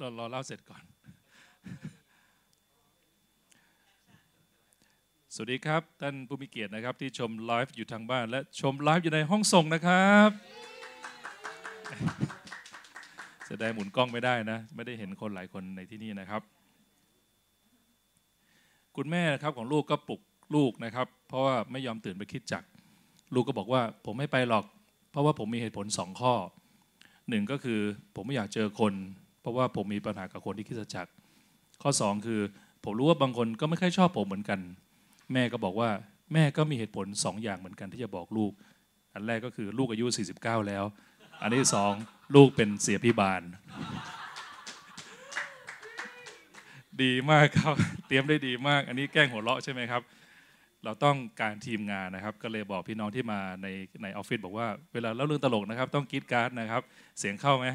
เรารอเล่าเสร็จก่อน สวัสดีครับ ท่านผู้มีเกียรตินะครับ ที่ชมไลฟ์อยู่ทางบ้าน และชมไลฟ์อยู่ในห้องส่งนะครับเสียดายหมุนกล้องไม่ได้นะ ไม่ได้เห็นคนหลายคนในที่นี่นะครับ คุณแม่นะครับของลูกก็ปลุกลูกนะครับ เพราะว่าไม่ยอมตื่นไปคิดจัก ลูกก็บอกว่าผมไม่ไปหรอก เพราะว่าผมมีเหตุผลสองข้อหนึ่งก็คือผมไม่อยากเจอคน เพราะว่าผมมีปัญหากับคนที่คิดจักร ข้อสองคือ ผมรู้ว่าบางคนก็ไม่ค่อยชอบผมเหมือนกัน แม่ก็บอกว่าแม่ก็มีเหตุผลสองอย่างเหมือนกันที่จะบอกลูก อันแรกก็คือลูกอายุ 49 แล้ว อันที่สองลูกเป็นเสียพิบาล ดีมากครับ เตรียมได้ดีมาก อันนี้แกล้งหัวเราะใช่ไหมครับ เราต้องการทีมงานนะครับ ก็เลยบอกพี่น้องที่มาในในออฟฟิศบอกว่าเวลาเล่าเรื่องตลกนะครับ ต้องกรีดการ์ดนะครับ เสียงเข้าไหม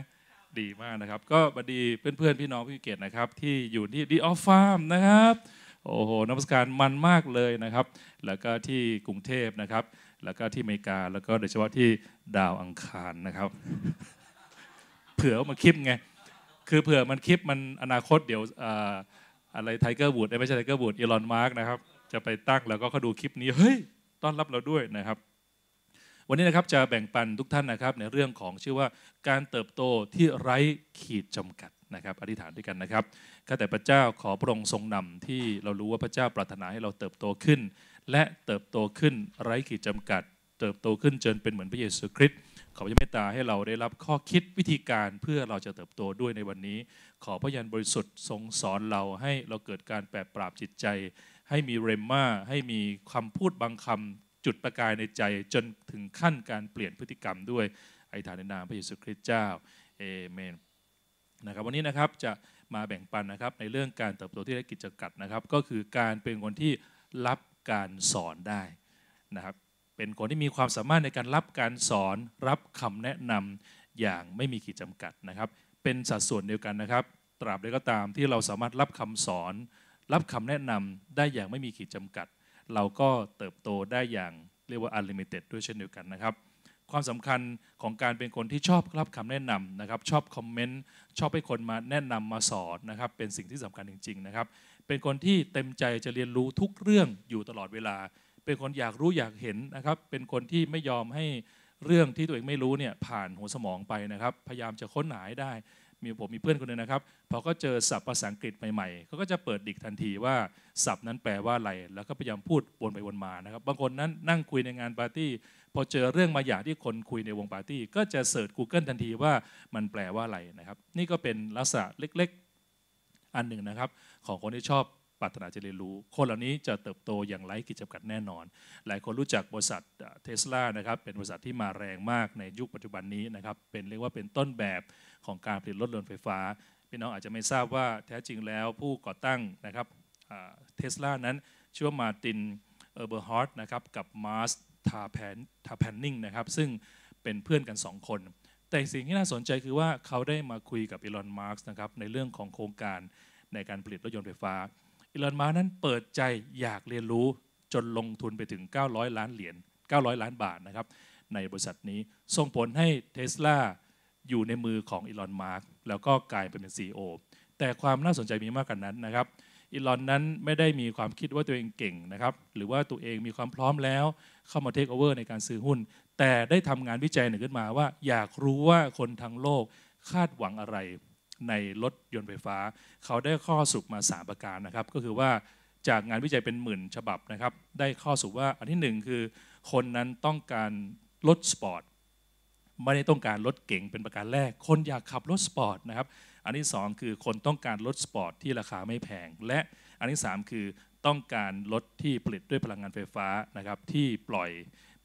ดีมากนะครับ ก็บัดดีเพื่อนๆ พี่น้องพี่เกียรตินะครับ ที่อยู่ที่ดีออฟฟาร์มนะครับโอ้โหนักการมันมากเลยนะครับ แล้วก็ที่กรุงเทพนะครับ แล้วก็ที่อเมริกาแล้วก็โดยเฉพาะที่ดาวอังคารนะครับ เผื่อมาคลิปไงคือเผื่อมันคลิปมันอนาคตเดี๋ยวอ่าอะไรไทเกอร์วูดส์ไม่ใช่ไทเกอร์วูดส์อีลอนมัสก์นะครับ จะไปตั้งแล้วก็เขาดูคลิปนี้เฮ้ยต้อนรับเราด้วยนะครับ วันนี้นะครับจะแบ่งปันทุกท่านนะครับในเรื่องของชื่อว่าการเติบโตที่ไร้ขีดจำกัดนะครับอธิษฐานด้วยกันนะครับข้าแต่พระเจ้าขอพระองค์ทรงนำที่เรารู้ว่าพระเจ้าปรารถนาให้เราเติบโตขึ้น และเติบโตขึ้นไร้ขีดจำกัด เติบโตขึ้นจนเป็นเหมือนพระเยซูคริสต์ขอพระเมตตาให้เราได้รับข้อคิดวิธีการเพื่อเราจะเติบโตด้วยในวันนี้ ขอพระยันบริสุทธิ์ทรงสอนเราให้เราเกิดการแปรปราบจิตใจ ให้มีเรมมาให้มีคำพูดบางคำ จุดประกายในใจจนถึงขั้นการเปลี่ยนพฤติกรรมด้วยไอฐานในนามพระเยซูคริสต์เจ้าเอเมนนะครับวันนี้นะครับจะมาแบ่งปันนะครับในเรื่องการเติบโตที่ได้กิจกัดนะครับ ก็คือการเป็นคนที่รับการสอนได้นะครับเป็นคนที่มีความสามารถในการรับการสอนรับคำแนะนำอย่างไม่มีขีดจำกัดนะครับ เป็นสัดส่วนเดียวกันนะครับ ตราบใดก็ตามที่เราสามารถรับคำสอน รับคำแนะนำได้อย่างไม่มีขีดจำกัด เราก็เติบโตได้อย่างเรียกว่า unlimited ด้วยเช่นเดียวกันนะครับ ความสำคัญของการเป็นคนที่ชอบรับคำแนะนำนะครับ ชอบคอมเมนต์ ชอบให้คนมาแนะนำมาสอนนะครับ เป็นสิ่งที่สำคัญจริง ๆ นะครับ เป็นคนที่เต็มใจจะเรียนรู้ทุกเรื่องอยู่ตลอดเวลา เป็นคนอยากรู้อยากเห็นนะครับ เป็นคนที่ไม่ยอมให้เรื่องที่ตัวเองไม่รู้เนี่ยผ่านหัวสมองไปนะครับ พยายามจะค้นหาให้ได้ มีผมมีเพื่อนคนหนึ่งนะครับพอก็เจอศัพท์ภาษาอังกฤษใหม่ๆเขาก็จะเปิด dict ทันทีว่าศัพท์นั้นแปลว่าอะไร แล้วก็พยายามพูดวนไปวนมานะครับบางคนนั้นนั่งคุยในงานปาร์ตี้พอเจอเรื่องบางอย่างที่คนคุยในวงปาร์ตี้ก็จะ search Google ทันทีว่ามันแปลว่าอะไรนะครับ นี่ก็เป็นลักษณะเล็กๆ อันหนึ่งนะครับ ของคนที่ชอบปรารถนาจะเรียนรู้ คนเหล่านี้จะเติบโตอย่างไร้ขีดจำกัดแน่นอน หลายคนรู้จักบริษัทเทสลานะครับเป็นบริษัทที่มาแรงมากในยุคปัจจุบันนี้นะครับเป็นเรียกว่าเป็นต้นแบบ ของการผลิตรถยนต์ไฟฟ้า พี่น้องอาจจะไม่ทราบว่าแท้จริงแล้วผู้ก่อตั้งนะครับเทสลานั้นชื่อว่า Martin Eberhard นะครับกับ Marc Tarpenning Tarpenning นะครับซึ่งเป็นเพื่อนกัน 2 คน แต่สิ่งที่น่าสนใจคือว่าเขาได้มาคุยกับอีลอนมัสก์นะครับในเรื่องของโครงการในการผลิตรถยนต์ไฟฟ้าอีลอนมาร์นั้นเปิดใจอยากเรียนรู้จนลงทุนไปถึง 900 ล้านเหรียญ900 ล้านบาทนะครับในบริษัทนี้ส่งผลให้เทสลา อยู่ในมือของอีลอนมาร์กแล้วก็กลายเป็น CEO แต่ความน่าสนใจมีมากกว่านั้นนะครับอีลอนนั้นไม่ได้มีความคิดว่าตัวเองเก่งนะครับ หรือว่าตัวเองมีความพร้อมแล้วเข้ามาเทคโอเวอร์ในการซื้อหุ้น แต่ได้ทำงานวิจัยหนึ่งขึ้นมาว่า อยากรู้ว่าคนทั้งโลกคาดหวังอะไรในรถยนต์ไฟฟ้า เขาได้ข้อสรุปมา 3 ประการนะครับ ก็คือว่าจากงานวิจัยเป็นหมื่นฉบับนะครับ ได้ข้อสรุปว่าอันที่หนึ่งคือ คนนั้นต้องการรถสปอร์ต ไม่ได้ต้องการรถเก๋งเป็นประการแรก คนอยากขับรถสปอร์ตนะครับ อันที่สองคือคนต้องการรถสปอร์ตที่ราคาไม่แพง และอันที่สามคือต้องการรถที่ผลิตด้วยพลังงานไฟฟ้านะครับที่ปล่อย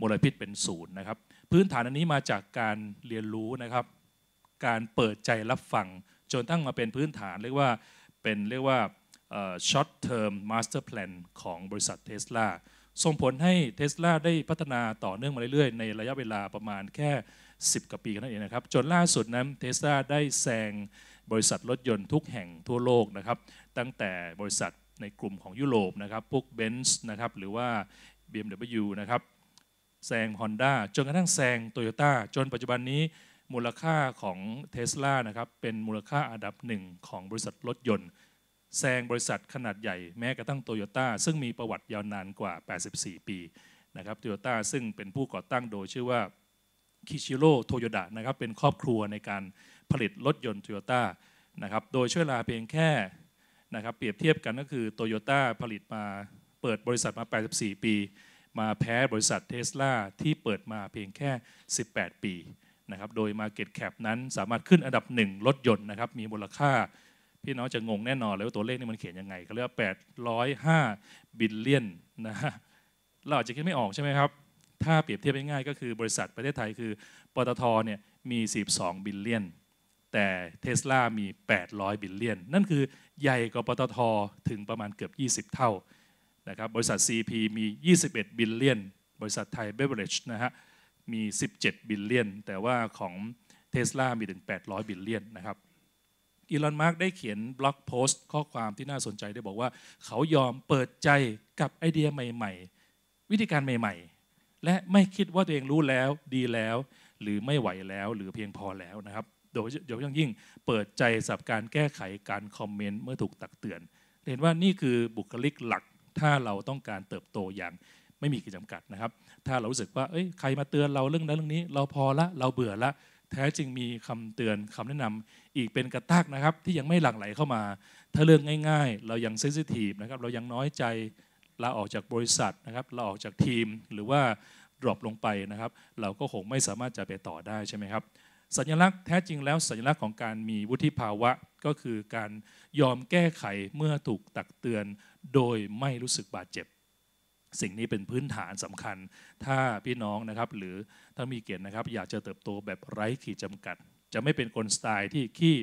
มลพิษเป็นศูนย์นะครับ พื้นฐานอันนี้มาจากการเรียนรู้นะครับ การเปิดใจรับฟังจนตั้งมาเป็นพื้นฐานเรียกว่าเป็นเรียกว่า short term master plan ของบริษัทเทสลา ส่งผลให้เทสลาได้พัฒนาต่อเนื่องมาเรื่อยๆ ในระยะเวลาประมาณแค่ 10 กว่าปีนั่นเองนะครับ จนล่าสุดนั้นเทสลาได้แซงบริษัทรถยนต์ทุกแห่งทั่วโลกนะครับ ตั้งแต่บริษัทในกลุ่มของยุโรปนะครับ พวก Benz นะครับ หรือว่า BMW นะครับแซง Honda จนกระทั่งแซง Toyota จนปัจจุบันนี้มูลค่าของเทสลานะครับเป็นมูลค่าอันดับหนึ่งของบริษัทรถยนต์ แซงบริษัทขนาดใหญ่แม้กระทั่งโตโยต้าซึ่งมีประวัติยาวนานกว่า 84 ปีนะครับโตโยต้าซึ่งเป็นผู้ก่อตั้งโดยชื่อว่าคิชิโร่โตโยดะนะครับเป็นครอบครัวในการผลิตรถยนต์โตโยต้านะครับโดยช่วงเวลาเพียงแค่นะครับเปรียบเทียบกันก็คือโตโยต้าผลิตมาเปิดบริษัทมา 84 ปี มาแพ้บริษัทเทสลาที่เปิดมาเพียงแค่ 18 ปีนะครับโดย Market Cap นั้นสามารถขึ้นอันดับหนึ่งรถยนต์นะครับมีมูลค่า พี่น้องจะงงแน่นอนเลยว่าตัวเลขนี่มันเขียนยังไงเขาเรียกว่า805 billion นะฮะเราอาจจะคิดไม่ออกใช่ไหมครับ ถ้าเปรียบเทียบง่ายๆก็คือบริษัทประเทศไทยคือปตทเนี่ยมี 12 billion แต่เทสลามี 800 billion นั่นคือใหญ่กว่าปตทถึงประมาณเกือบ 20 เท่านะครับบริษัท CP มี 21 billion บริษัทไทยเบเวอร์เรจนะฮะมี 17 billion แต่ว่าของเทสลามีถึง 800 billion นะครับ อีลอนมัสก์ได้เขียนบล็อกโพสต์ข้อความที่น่าสนใจได้บอกว่า เขายอมเปิดใจกับไอเดียใหม่ ๆ วิธีการใหม่ ๆ และไม่คิดว่าตัวเองรู้แล้วดีแล้ว หรือไม่ไหวแล้วหรือเพียงพอแล้วนะครับ โดยเฉพาะยิ่งเปิดใจสับการแก้ไขการคอมเมนต์เมื่อถูกตักเตือน เห็นว่านี่คือบุคลิกหลักถ้าเราต้องการเติบโตอย่างไม่มีขีดจำกัดนะครับ ถ้าเรารู้สึกว่าเอ้ยใครมาเตือนเราเรื่องนั้นเรื่องนี้ เราพอละเราเบื่อละ แท้จริงมีคำเตือนคำแนะนำอีกเป็นกระตักนะครับ ที่ยังไม่หลั่งไหลเข้ามา ถ้าเรื่องง่าย ๆ เรายังเซนซิทีฟนะครับเรายังน้อยใจลาออกจากบริษัทนะครับเราออกจากทีมหรือว่าดรอปลงไปนะครับ เราก็คงไม่สามารถจะไปต่อได้ใช่ไหมครับ สัญลักษณ์แท้จริงแล้วสัญลักษณ์ของการมีวุฒิภาวะก็คือการยอมแก้ไขเมื่อถูกตักเตือน โดยไม่รู้สึกบาดเจ็บ สิ่งนี้เป็นพื้นฐานสำคัญ ถ้าพี่น้องนะครับหรือ ถ้ามีเกียรตินะครับ อยากจะเติบโตแบบไร้ขีดจำกัด จะไม่เป็นคนสไตล์ที่ขี้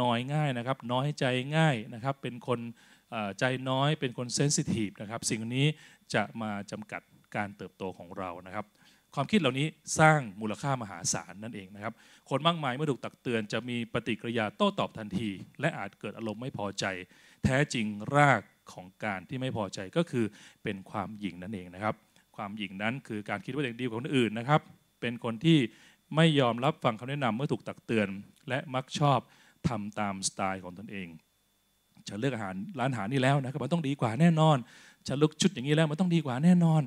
น้อยง่ายนะครับ น้อยใจง่ายนะครับ เป็นคนใจน้อยเป็นคนเซนซิทีฟนะครับ สิ่งนี้จะมาจำกัดการเติบโตของเรานะครับ ความคิดเหล่านี้สร้างมูลค่ามหาศาลนั่นเองนะครับ คนมากมายเมื่อถูกตักเตือนจะมีปฏิกิริยาโต้ตอบทันที และอาจเกิดอารมณ์ไม่พอใจ แท้จริงรากของการที่ไม่พอใจก็คือเป็นความหยิ่งนั่นเองนะครับ ความหยิ่งนั้นคือการคิดว่าตัวเองดีกว่าคนอื่นนะครับ เป็นคนที่ไม่ยอมรับฟังคำแนะนำเมื่อถูกตักเตือน และมักชอบทำตามสไตล์ของตนเองฉันเลือกอาหารร้านอาหารนี่แล้วนะครับมันต้องดีกว่าแน่นอน ฉันเลือกชุดอย่างนี้แล้วมันต้องดีกว่าแน่นอน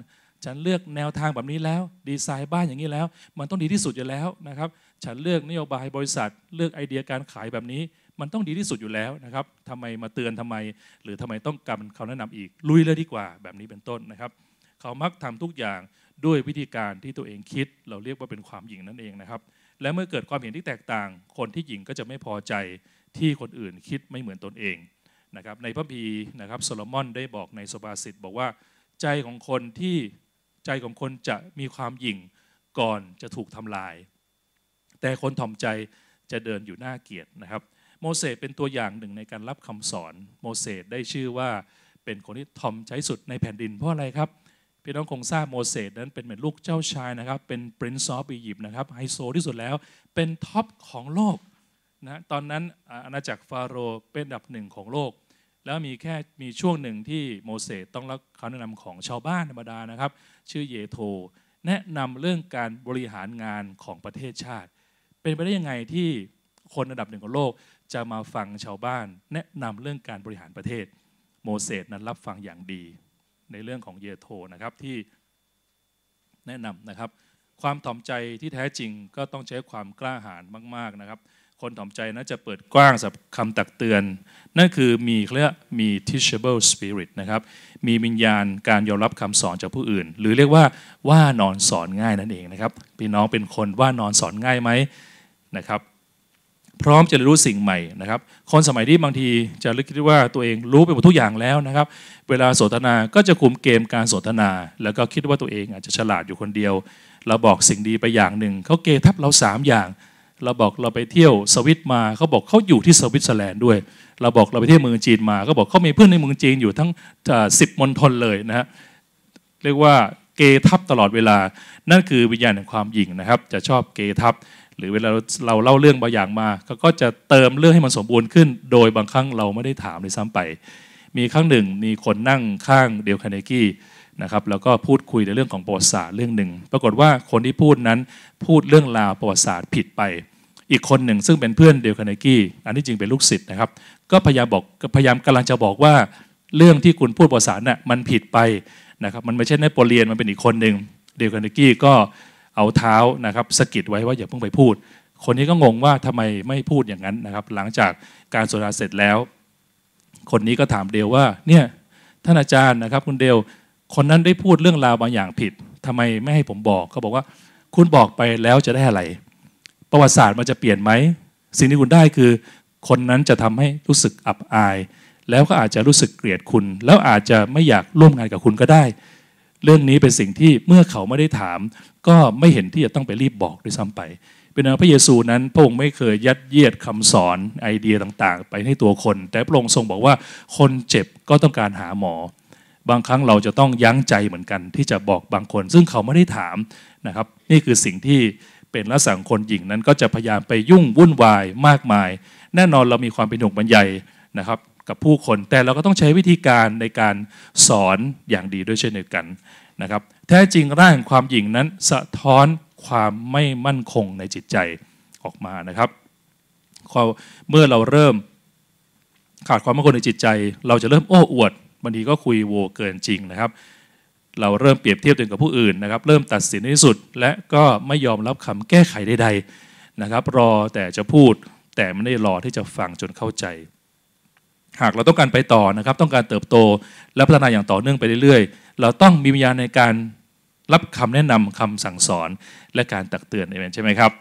ฉันเลือกแนวทางแบบนี้แล้ว ดีไซน์บ้านอย่างนี้แล้ว มันต้องดีที่สุดอยู่แล้วนะครับ ฉันเลือกนโยบายบริษัท เลือกไอเดียการขายแบบนี้ มันต้องดีที่สุดอยู่แล้วนะครับทำไมมาเตือนทำไม หรือทำไมต้องการเขาแนะนำอีกลุยเลยดีกว่าแบบนี้เป็นต้นนะครับ เขามักทำทุกอย่าง ด้วยวิธีการที่ตัวเองคิด เราเรียกว่าเป็นความหยิ่งนั่นเองนะครับ และเมื่อเกิดความเห็นที่แตกต่าง คนที่หยิ่งก็จะไม่พอใจที่คนอื่นคิดไม่เหมือนตนเองนะครับในพระพีนะครับโซโลมอนได้บอกในสบาสิตบอกว่า ใจของคนที่ใจของคนจะมีความหยิ่งก่อนจะถูกทำลาย แต่คนถ่อมใจจะเดินอยู่หน้าเกียรตินะครับ โมเสสเป็นตัวอย่างหนึ่งในการรับคำสอน โมเสสได้ชื่อว่าเป็นคนที่ถ่อมใจสุดในแผ่นดินเพราะอะไรครับ พี่น้องคงทราบโมเสสนั้นเป็นเหมือนลูกเจ้าชายนะครับ เป็น Prince of Egypt นะครับไฮโซที่สุดแล้วเป็น top ของโลกนะตอนนั้นอาณาจักรฟาโรห์เป็นอันดับหนึ่งของโลก แล้วมีแค่มีช่วงหนึ่งที่โมเสสต้องรับคำแนะนำของชาวบ้านธรรมดานะครับ ชื่อเยโธรแนะนำเรื่องการบริหารงานของประเทศชาติ เป็นไปได้ยังไงที่คนอันดับหนึ่งของโลกจะมาฟังชาวบ้าน แนะนำเรื่องการบริหารประเทศ โมเสสนั้นรับฟังอย่างดี ในเรื่องของเยโธนะครับที่แนะนำนะครับ ความถ่อมใจที่แท้จริงก็ต้องใช้ความกล้าหาญมาก ๆนะครับ คนถ่อมใจนะจะเปิดกว้างสำหรับคำตักเตือน นั่นคือมีเรียกมี teachable spirit นะครับมีวิญญาณการยอมรับคำสอนจากผู้อื่น หรือเรียกว่าว่านอนสอนง่ายนั่นเองนะครับพี่น้องเป็นคนว่านอนสอนง่ายไหมนะครับ พร้อมจะเรียนรู้สิ่งใหม่นะครับ คนสมัยที่บางทีจะคิดว่าตัวเองรู้ไปหมดทุกอย่างแล้วนะครับ เวลาสนทนาก็จะคุมเกมการสนทนา แล้วก็คิดว่าตัวเองอาจจะฉลาดอยู่คนเดียว เราบอกสิ่งดีไปอย่างหนึ่งเขาเกทับเราสามอย่าง เราบอกเราไปเที่ยวสวิตมาเขาบอกเขาอยู่ที่สวิตเซอร์แลนด์ด้วย เราบอกเราไปเที่ยวเมืองจีนมาเขาบอกเขามีเพื่อนในเมืองจีนอยู่ทั้งสิบมณฑลเลยนะฮะเรียกว่าเกทับตลอดเวลา นั่นคือวิญญาณแห่งความหยิ่งนะครับ จะชอบเกทับ หรือเวลาเราเล่าเรื่องบางอย่างมาเขาก็จะเติมเรื่องให้มันสมบูรณ์ขึ้น โดยบางครั้งเราไม่ได้ถามเลยซ้ำไป มีครั้งหนึ่งมีคนนั่งข้างเดลคาเนกี้นะครับแล้วก็พูดคุยในเรื่องของประวัติศาสตร์เรื่องหนึ่ง ปรากฏว่าคนที่พูดนั้นพูดเรื่องราวประวัติศาสตร์ผิดไป อีกคนหนึ่งซึ่งเป็นเพื่อนเดลคาเนกี้อันนี้จริงเป็นลูกศิษย์นะครับ ก็พยายามบอกพยายามกำลังจะบอกว่าเรื่องที่คุณพูดภาษาน่ะมันผิดไปนะครับมันไม่ใช่นโปเลียนมันเป็นอีกคนหนึ่งเดลคาเนกี้ก็ เอาเท้านะครับสกิดไว้ว่าอย่าเพิ่งไปพูด คนนี้ก็งงว่าทำไมไม่พูดอย่างนั้นนะครับ หลังจากการสนทนาเสร็จแล้ว คนนี้ก็ถามเดลว่าเนี่ยท่านอาจารย์นะครับ คุณเดลคนนั้นได้พูดเรื่องราวบางอย่างผิดทำไมไม่ให้ผมบอกเขาบอกว่า คุณบอกไปแล้วจะได้อะไร ประวัติศาสตร์มันจะเปลี่ยนไหมสิ่งที่คุณได้คือ คนนั้นจะทำให้รู้สึกอับอาย แล้วก็อาจจะรู้สึกเกลียดคุณ แล้วอาจจะไม่อยากร่วมงานกับคุณก็ได้ เรื่องนี้เป็นสิ่งที่เมื่อเขาไม่ได้ถาม ก็ไม่เห็นที่จะต้องไปรีบบอกด้วยซ้ำไป เป็นพระเยซูนั้นพระองค์ไม่เคยยัดเยียดคำสอนไอเดียต่างๆ ไปให้ตัวคน แต่พระองค์ทรงบอกว่าคนเจ็บก็ต้องการหาหมอ บางครั้งเราจะต้องยั้งใจเหมือนกัน ที่จะบอกบางคน ซึ่งเขาไม่ได้ถามนะครับ นี่คือสิ่งที่เป็นลักษณะคนหญิงนั้นก็จะพยายามไปยุ่งวุ่นวายมากมาย แน่นอนเรามีความเป็นหนุ่มบรรยัยนะครับ กับผู้คน แต่เราก็ต้องใช้วิธีการในการสอนอย่างดีด้วยเช่นเดียวกันนะครับ แท้จริงร่างความหญิงนั้นสะท้อนความไม่มั่นคงในจิตใจออกมานะครับเมื่อเราเริ่มขาดความมั่นคงในจิตใจ เราจะเริ่มโอ้อวดบางทีก็คุยโวเกินจริงนะครับ เราเริ่มเปรียบเทียบตัวเองกับผู้อื่นนะครับ เริ่มตัดสินในที่สุด และก็ไม่ยอมรับคำแก้ไขใดๆนะครับ รอแต่จะพูดแต่ไม่ได้รอที่จะฟังจนเข้าใจ หากเราต้องการไปต่อนะครับ ต้องการเติบโตและพัฒนาอย่างต่อเนื่องไปเรื่อยๆ เราต้องมีวิญญาณในการรับคำแนะนำคำสั่งสอนและการตักเตือนใช่ไหมครับ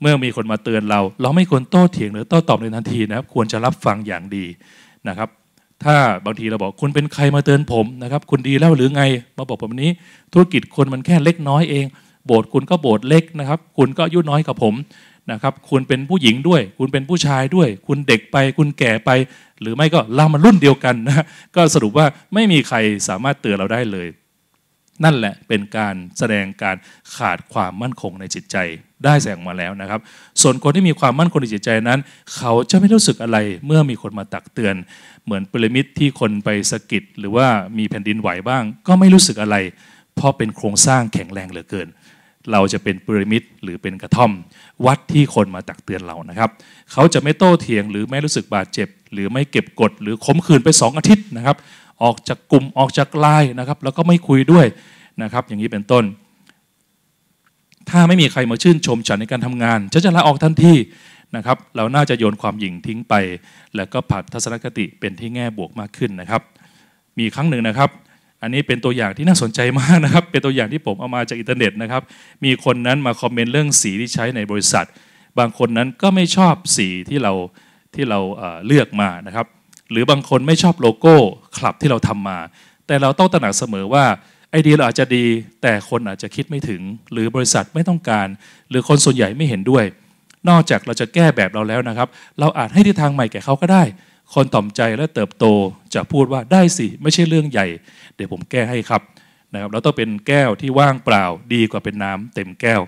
เมื่อมีคนมาเตือนเรา เราไม่ควรโต้เถียงหรือโต้ตอบในทันทีนะครับ ควรจะรับฟังอย่างดีนะครับ ถ้าบางทีเราบอกคุณเป็นใครมาเตือนผมนะครับ คุณดีแล้วหรือไงมาบอกผมนี้ ธุรกิจคนมันแค่เล็กน้อยเอง โบสถ์คุณก็โบสถ์เล็กนะครับ คุณก็อายุน้อยกับผม นะครับ คุณเป็นผู้หญิงด้วย คุณเป็นผู้ชายด้วย คุณเด็กไป คุณแก่ไป หรือไม่ก็เรามารุ่นเดียวกันนะก็สรุปว่าไม่มีใครสามารถเตือนเราได้เลย นั่นแหละเป็นการแสดงการขาดความมั่นคงในจิตใจได้แสงมาแล้วนะครับ ส่วนคนที่มีความมั่นคงในจิตใจนั้น เขาจะไม่รู้สึกอะไรเมื่อมีคนมาตักเตือน เหมือนพีระมิดที่คนไปสะกิดหรือว่ามีแผ่นดินไหวบ้าง ก็ไม่รู้สึกอะไร เพราะเป็นโครงสร้างแข็งแรงเหลือเกิน เราจะเป็นพีระมิดหรือเป็นกระท่อม วัดที่คนมาตักเตือนเรานะครับ เขาจะไม่โต้เถียงหรือไม่รู้สึกบาดเจ็บ หรือไม่เก็บกด หรือขมขื่นไปสองอาทิตย์นะครับ ออกจากกลุ่มออกจากไลน์นะครับ แล้วก็ไม่คุยด้วยนะครับ อย่างนี้เป็นต้น ถ้าไม่มีใครมาชื่นชมฉันในการทำงานฉันจะลาออกทันทีนะครับ เราน่าจะโยนความหยิ่งทิ้งไป แล้วก็ปรับทัศนคติเป็นที่แง่บวกมากขึ้นนะครับ มีครั้งหนึ่งนะครับ อันนี้เป็นตัวอย่างที่น่าสนใจมากนะครับ เป็นตัวอย่างที่ผมเอามาจากอินเทอร์เน็ตนะครับ มีคนนั้นมาคอมเมนต์เรื่องสีที่ใช้ในบริษัท บางคนนั้นก็ไม่ชอบสีที่เราที่เราเลือกมานะครับ หรือบางคนไม่ชอบโลโก้ครับที่เราทำมา แต่เราต้องตระหนักเสมอว่าไอเดียเราอาจจะดี แต่คนอาจจะคิดไม่ถึง หรือบริษัทไม่ต้องการ หรือคนส่วนใหญ่ไม่เห็นด้วย นอกจากเราจะแก้แบบเราแล้วนะครับ เราอาจให้ทิศทางใหม่แก่เขาก็ได้ คนต่อมใจและเติบโตจะพูดว่าได้สิ ไม่ใช่เรื่องใหญ่ เดี๋ยวผมแก้ให้ครับนะครับเราต้องเป็นแก้วที่ว่างเปล่าดีกว่าเป็นน้ำเต็มแก้ว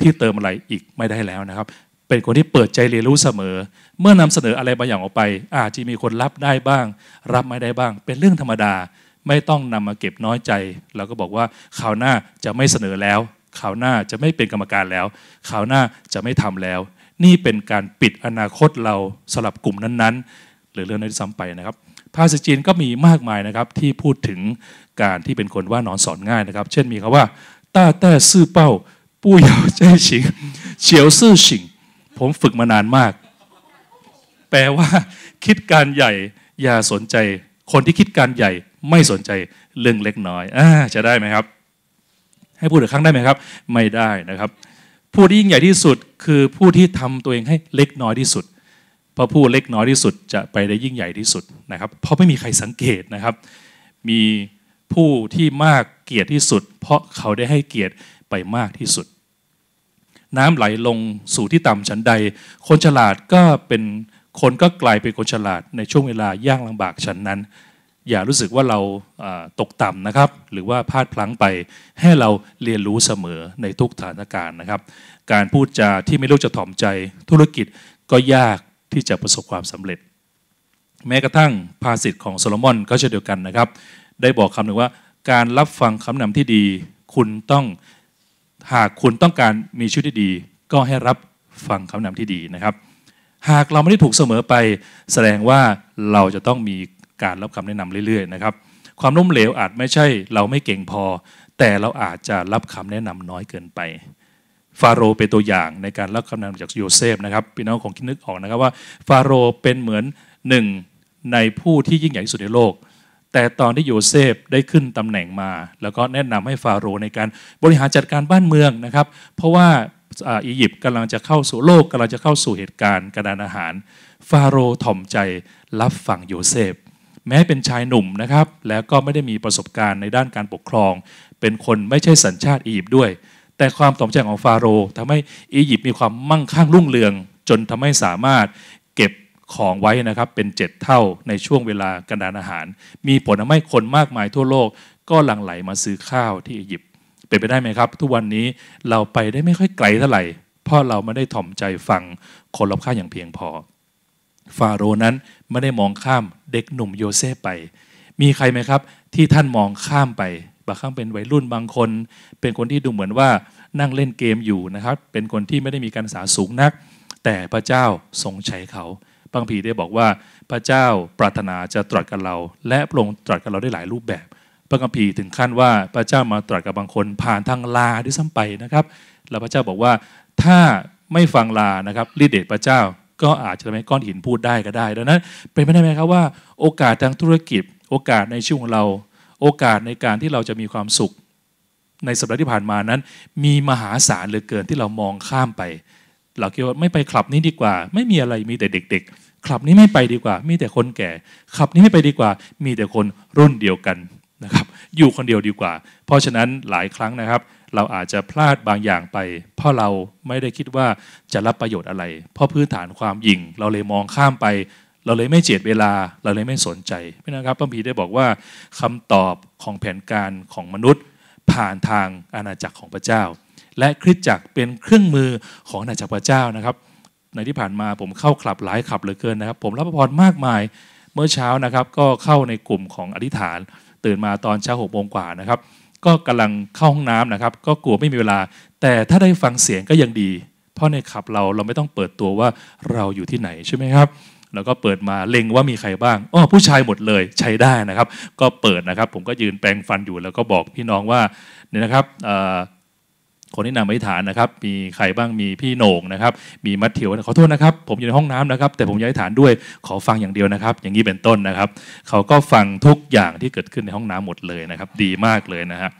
ที่เติมอะไรอีกไม่ได้แล้วนะครับ เป็นคนที่เปิดใจเรียนรู้เสมอ เมื่อนำเสนออะไรบางอย่างออกไป อาจจะมีคนรับได้บ้าง รับไม่ได้บ้าง เป็นเรื่องธรรมดาไม่ต้องนำมาเก็บน้อยใจ เราก็บอกว่าข่าวหน้าจะไม่เสนอแล้วข่าวหน้าจะไม่เป็นกรรมการแล้วข่าวหน้าจะไม่ทำแล้ว นี่เป็นการปิดอนาคตเราสำหรับกลุ่มนั้นๆ รือเรื่องนั้นซ้ำไปนะครับภาษาจีนก็มีมากมายนะครับที่พูดถึงการที่เป็นคนว่านอนสอนง่ายนะครับ เช่นมีคำว่าต้าแต้ซื่อเป้าปู้ยาเจ้ฉิงเฉียวซื่อฉิงผมฝึกมานานมาก แปลว่า คิดการใหญ่อย่าสนใจ คนที่คิดการใหญ่ไม่สนใจเรื่องเล็กน้อยอ่าจะได้ไหมครับ ให้พูดอีกครั้งได้ไหมครับ ไม่ได้นะครับ ผู้ที่ยิ่งใหญ่ที่สุดคือผู้ที่ทำตัวเองให้เล็กน้อยที่สุด เพราะผู้เล็กน้อยที่สุดจะไปได้ยิ่งใหญ่ที่สุดนะครับ เพราะไม่มีใครสังเกตนะครับ มีผู้ที่มากเกียรติที่สุด เพราะเขาได้ให้เกียรติไปมากที่สุด น้ำไหลลงสู่ที่ต่ำชั้นใด คนฉลาดก็เป็นคนก็กลายเป็นคนฉลาดในช่วงเวลายางลำบากชั้นนั้น อย่ารู้สึกว่าเราตกต่ำนะครับ หรือว่าพลาดพลั้งไปให้เราเรียนรู้เสมอในทุกสถานการณ์นะครับ การพูดจาที่ไม่รู้จะถ่อมใจธุรกิจก็ยาก ที่จะประสบความสำเร็จ แม้กระทั่งภาษิตของโซโลมอนก็เช่นเดียวกันนะครับ ได้บอกคำหนึ่งว่าการรับฟังคำนำที่ดี คุณต้องหากคุณต้องการมีชีวิตที่ดี ก็ให้รับฟังคำแนะนำที่ดีนะครับ หากเราไม่ได้ถูกเสมอไป แสดงว่าเราจะต้องมีการรับคำแนะนำเรื่อยๆนะครับ ความล้มเหลวอาจไม่ใช่ เราไม่เก่งพอ แต่เราอาจจะรับคำแนะนำน้อยเกินไป ฟาโรห์เป็นตัวอย่างในการรับคำแนะนำจากโยเซฟนะครับพี่น้องคงคิดนึกออกนะครับว่าฟาโรห์เป็นเหมือนหนึ่งในผู้ที่ยิ่งใหญ่ที่สุดในโลก แต่ตอนที่โยเซฟได้ขึ้นตำแหน่งมา แล้วก็แนะนำให้ฟาโรห์ในการบริหารจัดการบ้านเมืองนะครับ เพราะว่าอียิปต์กำลังจะเข้าสู่โลกกำลังจะเข้าสู่เหตุการณ์การดานอาหาร ฟาโรห์ถ่อมใจรับฟังโยเซฟแม้เป็นชายหนุ่มนะครับ แล้วก็ไม่ได้มีประสบการณ์ในด้านการปกครอง เป็นคนไม่ใช่สัญชาติอียิปต์ด้วย แต่ความถ่อมใจของฟาโรห์ทำให้อียิปต์มีความมั่งคั่งรุ่งเรือง จนทำให้สามารถเก็บของไว้นะครับเป็นเจ็ดเท่าในช่วงเวลาการดานอาหาร มีผลทำให้คนมากมายทั่วโลกก็หลั่งไหลมาซื้อข้าวที่อียิปต์เป็นไปได้ไหมครับ ทุกวันนี้เราไปได้ไม่ค่อยไกลเท่าไหร่เพราะเราไม่ได้ถ่อมใจฟังคนรอบข้างอย่างเพียงพอ ฟาโรห์นั้นไม่ได้มองข้ามเด็กหนุ่มโยเซฟไป มีใครไหมครับ ที่ท่านมองข้ามไป บางครั้งเป็นวัยรุ่นบางคน เป็นคนที่ดูเหมือนว่านั่งเล่นเกมอยู่นะครับ เป็นคนที่ไม่ได้มีการศึกษาสูงนัก แต่พระเจ้าทรงใช้เขาบางพีได้บอกว่าพระเจ้าปรารถนาจะตรัสกับเรา และพระองค์ตรัสกับเราได้หลายรูปแบบพระคัมภีร์ถึงขั้นว่าพระเจ้ามาตรัสกับบางคนผ่านทางลาด้วยซ้ำไปนะครับ แล้วพระเจ้าบอกว่าถ้าไม่ฟังลานะครับฤทธิเดชพระเจ้าก็อาจจะทำให้ก้อนหินพูดได้ก็ได้ ดังนั้นเป็นไปได้ไหมครับว่า โอกาสทางธุรกิจ โอกาสในชีวิตของเรา โอกาสในการที่เราจะมีความสุข ในสัปดาห์ที่ผ่านมานั้น มีมหาศาลเหลือเกินที่เรามองข้ามไป เราคิดว่าไม่ไปคลับนี้ดีกว่า ไม่มีอะไรมีแต่เด็ก ๆ คลับนี้ไม่ไปดีกว่า มีแต่คนแก่คลับนี้ไม่ไปดีกว่า มีแต่คนรุ่นเดียวกันนะครับอยู่คนเดียวดีกว่า เพราะฉะนั้นหลายครั้งนะครับ เราอาจจะพลาดบางอย่างไป เพราะเราไม่ได้คิดว่าจะรับประโยชน์อะไร เพราะพื้นฐานความหยิ่งเราเลยมองข้ามไป เราเลยไม่เจียดเวลาเราเลยไม่สนใจพี่นะครับพระพีได้บอกว่าคำตอบของแผนการของมนุษย์ ผ่านทางอาณาจักรของพระเจ้า และคริสตจักรเป็นเครื่องมือของอาณาจักรพระเจ้านะครับ ในที่ผ่านมาผมเข้าคลับหลายคลับเหลือเกินนะครับ ผมรับพระพรมากมายเมื่อเช้านะครับ ก็เข้าในกลุ่มของอธิษฐาน ตื่นมาตอนเช้าหกโมงกว่านะครับ ก็กำลังเข้าห้องน้ำนะครับ ก็กลัวไม่มีเวลา แต่ถ้าได้ฟังเสียงก็ยังดี เพราะในขับเราเราไม่ต้องเปิดตัวว่าเราอยู่ที่ไหนใช่ไหมครับ แล้วก็เปิดมาเล็งว่ามีใครบ้างอ๋อผู้ชายหมดเลยใช้ได้นะครับ ก็เปิดนะครับ ผมก็ยืนแปรงฟันอยู่แล้วก็บอกพี่น้องว่าเนี่ยนะครับคนที่นำอธิษฐานนะครับมีใครบ้างมีพี่โหน่งนะครับ มีมัทธิวขอโทษนะครับ ผมอยู่ในห้องน้ำนะครับ แต่ผมอยากอธิษฐานด้วยขอฟังอย่างเดียวนะครับ อย่างนี้เป็นต้นนะครับ เขาก็ฟังทุกอย่างที่เกิดขึ้นในห้องน้ำหมดเลยนะครับ ดีมากเลยนะฮะ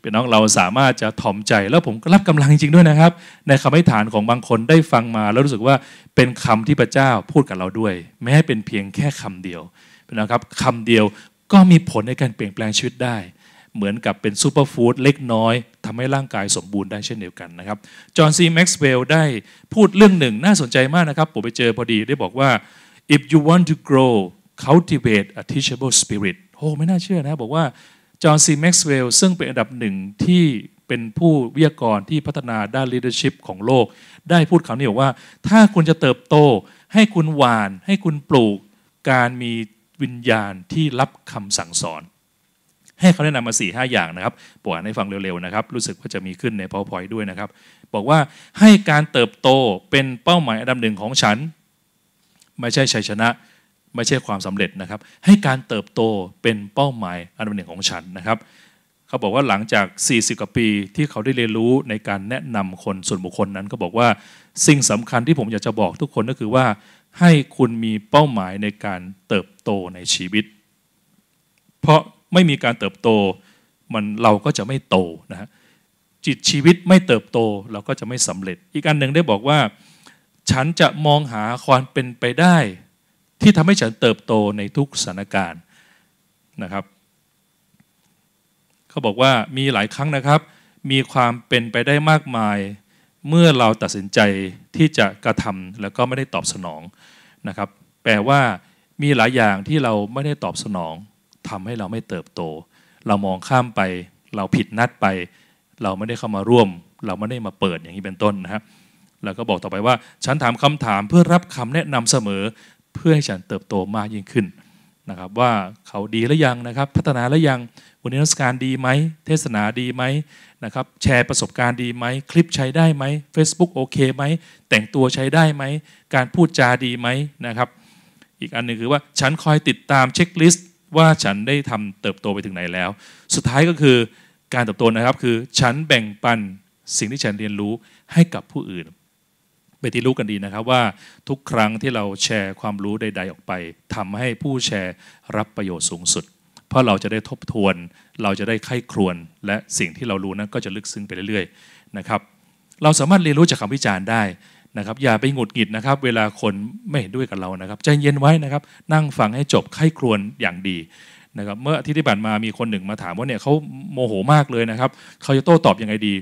เป็นน้องเราสามารถจะถ่อมใจแล้วผมก็รับกำลังจริงด้วยนะครับ ในคำอธิษฐานของบางคนได้ฟังมา แล้วรู้สึกว่าเป็นคำที่พระเจ้าพูดกับเราด้วย แม้เป็นเพียงแค่คำเดียวเป็นนะครับคำเดียวก็มีผลในการเปลี่ยนแปลงชีวิตได้ เหมือนกับเป็น superfood เล็กน้อยทำให้ร่างกายสมบูรณ์ได้เช่นเดียวกันนะครับจอห์นซีแม็กซ์เวลล์ได้พูดเรื่องหนึ่งน่าสนใจมากนะครับ ผมไปเจอพอดีได้บอกว่า if you want to grow cultivate a teachable spirit โอ้ไม่น่าเชื่อนะ บอกว่า จอห์นซีแม็กซ์เวลล์ซึ่งเป็นอันดับหนึ่งที่เป็นผู้วิทยากรที่พัฒนาด้าน leadership ของโลก ได้พูดคำนี้บอกว่า ถ้าคุณจะเติบโต ให้คุณหวาน ให้คุณปลูกการมีวิญญาณที่รับคำสั่งสอน ให้เขาแนะนำมา4ี่ห้าอย่างนะครับบอกอ่านให้ฟังเร็วๆนะครับ รู้สึกว่าจะมีขึ้นใน PowerPoint ด้วยนะครับ บอกว่าให้การเติบโตเป็นเป้าหมายอันดับหนึ่งของฉัน ไม่ใช่ชัยชนะ ไม่ใช่ความสำเร็จนะครับ ให้การเติบโตเป็นเป้าหมายอันดับหนึ่งของฉันนะครับเขาบอกว่าหลังจาก 40 กว่าปีที่เขาได้เรียนรู้ในการแนะนำคนส่วนบุคคลนั้น ก็บอกว่าสิ่งสำคัญที่ผมอยากจะบอกทุกคนก็คือว่า ให้คุณมีเป้าหมายในการเติบโตในชีวิต เพราะไม่มีการเติบโตมันเราก็จะไม่โตนะฮะจิตชีวิตไม่เติบโตเราก็จะไม่สำเร็จ อีกอันหนึ่งได้บอกว่า ฉันจะมองหาความเป็นไปได้ ที่ทำให้ฉันเติบโตในทุกสถานการณ์นะครับเขาบอกว่ามีหลายครั้งนะครับ มีความเป็นไปได้มากมาย เมื่อเราตัดสินใจที่จะกระทำแล้วก็ไม่ได้ตอบสนองนะครับ แปลว่ามีหลายอย่างที่เราไม่ได้ตอบสนองทำให้เราไม่เติบโต เรามองข้ามไป เราผิดนัดไป เราไม่ได้เข้ามาร่วม เราไม่ได้มาเปิดอย่างนี้เป็นต้นนะครับแล้วก็บอกต่อไปว่า ฉันถามคำถามเพื่อรับคำแนะนำเสมอ เพื่อให้ฉันเติบโตมากยิ่งขึ้นนะครับว่าเขาดีหรือยังนะครับพัฒนาหรือยังวันนี้นักการดีไหมเทศนาดีไหมนะครับแชร์ประสบการณ์ดีไหมคลิปใช้ได้ไหม Facebook โอเคไหมแต่งตัวใช้ได้ไหมการพูดจาดีไหมนะครับอีกอันหนึ่งคือว่าฉันคอยติดตามเช็คลิสต์ว่าฉันได้ทำเติบโตไปถึงไหนแล้ว สุดท้ายก็คือการเติบโตนะครับคือฉันแบ่งปันสิ่งที่ฉันเรียนรู้ให้กับผู้อื่น ไปที่รู้กันดีนะครับว่าทุกครั้งที่เราแชร์ความรู้ใด ๆ ออกไปทำให้ผู้แชร์รับประโยชน์สูงสุด เพราะเราจะได้ทบทวน เราจะได้ไข้ครวน และสิ่งที่เรารู้นั้นก็จะลึกซึ้งไปเรื่อยๆนะครับเราสามารถเรียนรู้จากคำวิจารณ์ได้นะครับ อย่าไปหงุดหงิดนะครับ เวลาคนไม่เห็นด้วยกับเรานะครับใจเย็นไว้นะครับ นั่งฟังให้จบไข้ครวนอย่างดีนะครับ เมื่ออาทิตย์ที่ผ่านมามีคนหนึ่งมาถามว่าเนี่ยเขาโมโหมากเลยนะครับเขาจะโต้ตอบยังไงดี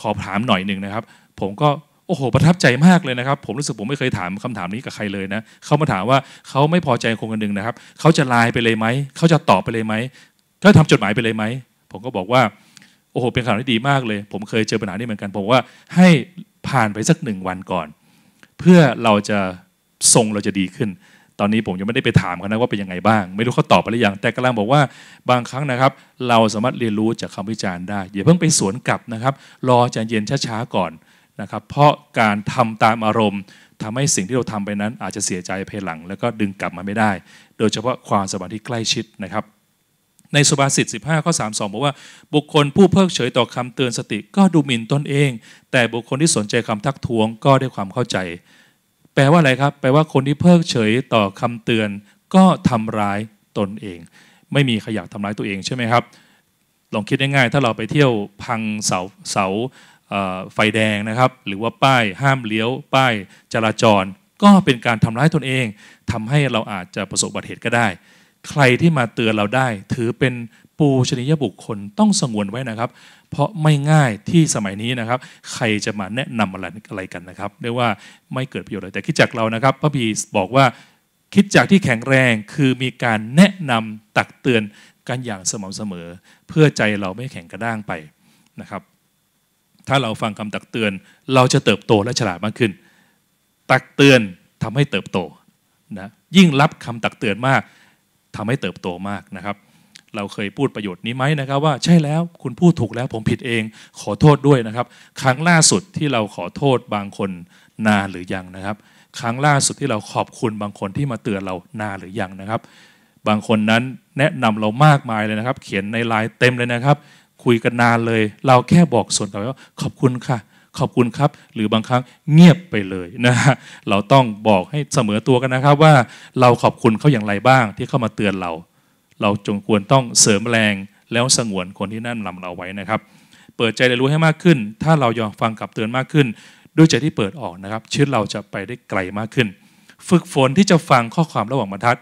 ขอถามหน่อยหนึ่งนะครับ ผมก็ โอ้โห ประทับใจมากเลยนะครับ ผมรู้สึกผมไม่เคยถามคำถามนี้กับใครเลยนะเขามาถามว่าเขาไม่พอใจคนคนหนึ่งนะครับเขาจะไลน์ไปเลยไหมเขาจะตอบไปเลยไหมก็ทำจดหมายไปเลยไหมผมก็บอกว่าโอ้โหเป็นข่าวที่ดีมากเลย ผมเคยเจอปัญหานี้เหมือนกันผมว่าให้ผ่านไปสักหนึ่งวันก่อน เพื่อเราจะทรงเราจะดีขึ้น ตอนนี้ผมยังไม่ได้ไปถามเขานะว่าเป็นยังไงบ้าง ไม่รู้เขาตอบไปหรือยังแต่กำลังบอกว่าบางครั้งนะครับ เราสามารถเรียนรู้จากคำวิจารณ์ได้อย่าเพิ่งไปสวนกลับนะครับ รอใจเย็นช้าๆก่อน นะครับเพราะการทำตามอารมณ์ทำให้สิ่งที่เราทำไปนั้น อาจจะเสียใจภายหลัง แล้วก็ดึงกลับมาไม่ได้ โดยเฉพาะความสัมพันธ์ที่ใกล้ชิดนะครับในสุภาษิต 15 ข้อ 32 บอกว่า บุคคลผู้เพิกเฉยต่อคำเตือนสติก็ดูหมิ่นตนเอง แต่บุคคลที่สนใจคำทักท้วงก็ได้ความเข้าใจ แปลว่าอะไรครับ แปลว่าคนที่เพิกเฉยต่อคำเตือน ก็ทำร้ายตนเอง ไม่มีขยะทำร้ายตัวเองใช่ไหมครับ ลองคิดง่ายๆ ถ้าเราไปเที่ยวพังเสาเสา ไฟแดงนะครับ หรือว่าป้ายห้ามเลี้ยว ป้ายจราจร ก็เป็นการทำร้ายตนเอง ทำให้เราอาจจะประสบอุบัติเหตุก็ได้ ใครที่มาเตือนเราได้ ถือเป็นปูชนียบุคคลต้องสงวนไว้นะครับ เพราะไม่ง่ายที่สมัยนี้นะครับ ใครจะมาแนะนำอะไรอะไรกันนะครับเรียกว่าไม่เกิดประโยชน์เลยแต่คิดจากเรานะครับพระพีบอกว่าคิดจากที่แข็งแรงคือมีการแนะนำตักเตือนกันอย่างสม่ำเสมอ เพื่อใจเราไม่แข็งกระด้างไปนะครับ ถ้าเราฟังคำตักเตือน เราจะเติบโตและฉลาดมากขึ้น ตักเตือนทำให้เติบโตนะยิ่งรับคำตักเตือนมากทำให้เติบโตมากนะครับ เราเคยพูดประโยชน์นี้ไหมนะครับ ว่าใช่แล้วคุณพูดถูกแล้วผมผิดเองขอโทษด้วยนะครับ ครั้งล่าสุดที่เราขอโทษบางคนนานหรือยังนะครับ ครั้งล่าสุดที่เราขอบคุณบางคนที่มาเตือนเรานานหรือยังนะครับ บางคนนั้นแนะนำเรามากมายเลยนะครับ เขียนในไลน์เต็มเลยนะครับ คุยกันนานเลย เราแค่บอกส่วนต่อว่าขอบคุณค่ะ ขอบคุณครับ หรือบางครั้งเงียบไปเลยนะฮะเราต้องบอกให้เสมอตัวกันนะครับว่าเราขอบคุณเขาอย่างไรบ้างที่เข้ามาเตือนเรา เราจงควรต้องเสริมแรงแล้วสงวนคนที่นั่นนำเราไว้นะครับ เปิดใจเรียนรู้ให้มากขึ้น ถ้าเรายอมฟังกับเตือนมากขึ้น ด้วยใจที่เปิดออกนะครับชีวิตเราจะไปได้ไกลมากขึ้น ฝึกฝนที่จะฟังข้อความระหว่างบรรทัด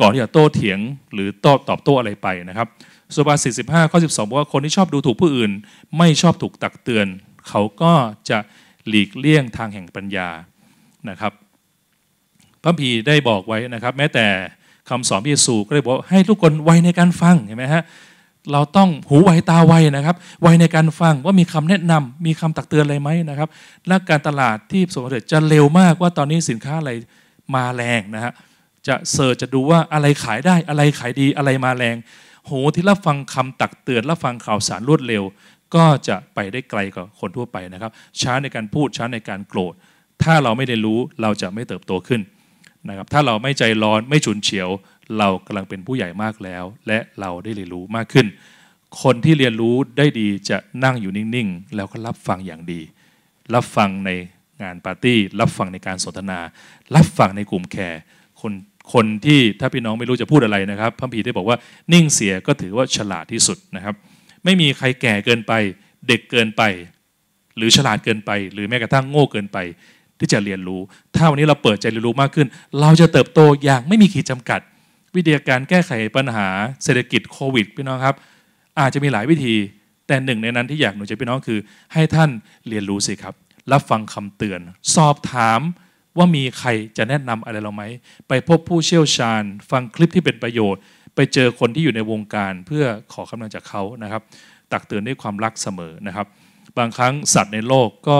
ก่อนที่จะโต้เถียง หรือตอบตอบโต้อะไรไปนะครับ สุภาษิต15ข้อ12บสองบอกว่าคนที่ชอบดูถูกผู้อื่น ไม่ชอบถูกตักเตือน เขาก็จะหลีกเลี่ยงทางแห่งปัญญานะครับพระพีได้บอกไว้นะครับ แม้แต่คำสอนพระเยซูก็ได้บอกให้ทุกคนไวในการฟังเห็นไหมฮะเราต้องหูไวตาไวนะครับ ไวในการฟังว่ามีคำแนะนำมีคำตักเตือนอะไรไหมนะครับและการตลาดที่สมเด็จจะเร็วมากว่าตอนนี้สินค้าอะไรมาแรงนะฮะจะเสิร์ชจะดูว่าอะไรขายได้อะไรขายดีอะไรมาแรง หูที่รับฟังคำตักเตือนรับฟังข่าวสารรวดเร็ว ก็จะไปได้ไกลกว่าคนทั่วไปนะครับ ช้าในการพูดช้าในการโกรธ ถ้าเราไม่ได้รู้เราจะไม่เติบโตขึ้นนะครับถ้าเราไม่ใจร้อนไม่ฉุนเฉียว เรากำลังเป็นผู้ใหญ่มากแล้ว และเราได้เรียนรู้มากขึ้น คนที่เรียนรู้ได้ดีจะนั่งอยู่นิ่งๆ แล้วก็รับฟังอย่างดี รับฟังในงานปาร์ตี้ รับฟังในการสนทนา รับฟังในกลุ่มแคร์คน คนที่ถ้าพี่น้องไม่รู้จะพูดอะไรนะครับพระพีได้บอกว่านิ่งเสียก็ถือว่าฉลาดที่สุดนะครับ ไม่มีใครแก่เกินไป เด็กเกินไป หรือฉลาดเกินไป หรือแม้กระทั่งโง่เกินไป ที่จะเรียนรู้ ถ้าวันนี้เราเปิดใจเรียนรู้มากขึ้น เราจะเติบโตอย่างไม่มีขีดจำกัด วิธีการแก้ไขปัญหาเศรษฐกิจโควิดพี่น้องครับ อาจจะมีหลายวิธีแต่หนึ่งในนั้นที่อยากหนูจพี่น้องคือ ให้ท่านเรียนรู้สิครับรับฟังคำเตือน สอบถาม ว่ามีใครจะแนะนำอะไรเราไหม ไปพบผู้เชี่ยวชาญ ฟังคลิปที่เป็นประโยชน์ ไปเจอคนที่อยู่ในวงการเพื่อขอคำนังจากเขานะครับ ตักเตือนด้วยความรักเสมอนะครับ บางครั้งสัตว์ในโลกก็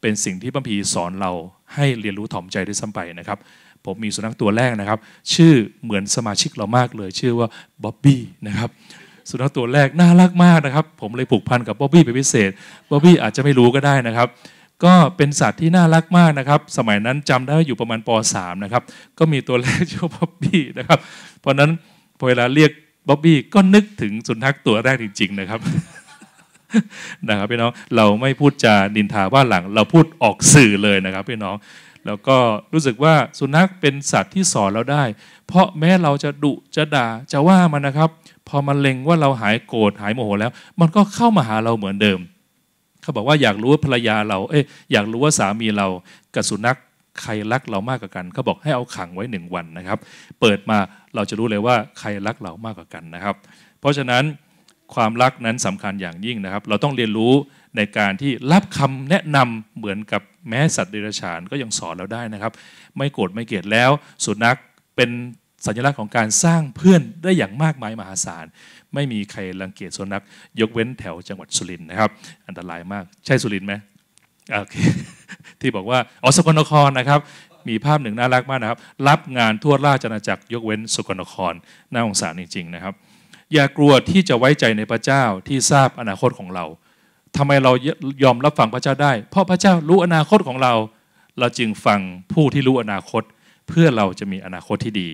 เป็นสิ่งที่พระพีสอนเราให้เรียนรู้ถ่อมใจด้วยซ้ำไปนะครับ ผมมีสุนัขตัวแรกนะครับ ชื่อเหมือนสมาชิกเรามากเลย ชื่อว่าบ๊อบบี้นะครับสุนัขตัวแรกน่ารักมากนะครับ ผมเลยผูกพันกับบ๊อบบี้เป็นพิเศษบ๊อบบี้อาจจะไม่รู้ก็ได้นะครับ ก็เป็นสัตว์ที่น่ารักมากนะครับ สมัยนั้นจำได้อยู่ประมาณป .3 นะครับ ก็มีตัวแรกชื่อบ๊อบบี้นะครับ เพราะนั้นพอเวลาเรียกบ๊อบบี้ก็นึกถึงสุนัขตัวแรกจริง ๆ นะครับนะครับพี่น้องเราไม่พูดจาดินทาว่าหลัง เราพูดออกสื่อเลยนะครับพี่น้อง แล้วก็รู้สึกว่าสุนัขเป็นสัตว์ที่สอนเราได้ เพราะแม้เราจะดุจะด่าจะว่ามันนะครับ พอมันเล็งว่าเราหายโกรธหายโมโหแล้ว มันก็เข้ามาหาเราเหมือนเดิม เขาบอกว่าอยากรู้ว่าภรรยาเรา เอ้ยอยากรู้ว่าสามีเรากับสุนัขใครรักเรามากกว่ากัน เขาบอกให้เอาขังไว้หนึ่งวันนะครับ เปิดมาเราจะรู้เลยว่าใครรักเรามากกว่ากันนะครับ เพราะฉะนั้นความรักนั้นสำคัญอย่างยิ่งนะครับ เราต้องเรียนรู้ในการที่รับคำแนะนำเหมือนกับแม้สัตว์เดรัจฉานก็ยังสอนเราได้นะครับ ไม่โกรธไม่เกลียดแล้ว สุนัขเป็น สัญลักษณ์ของการสร้างเพื่อนได้อย่างมากมายมหาศาล ไม่มีใครรังเกียจสุนัขยกเว้นแถวจังหวัดสุรินทร์นะครับ อันตรายมากใช่สุรินทร์ไหมโอเคที่บอกว่าอ๋อสกลนครนะครับ มีภาพหนึ่งน่ารักมากนะครับ รับงานทั่วราชอาณาจักรยกเว้นสกลนครน่าสงสารจริง ๆ นะครับ อย่ากลัวที่จะไว้ใจในพระเจ้าที่ทราบอนาคตของเราทำไมเรายอมรับฟังพระเจ้าได้ เพราะพระเจ้ารู้อนาคตของเรา เราจึงฟังผู้ที่รู้อนาคต เพื่อเราจะมีอนาคตที่ดี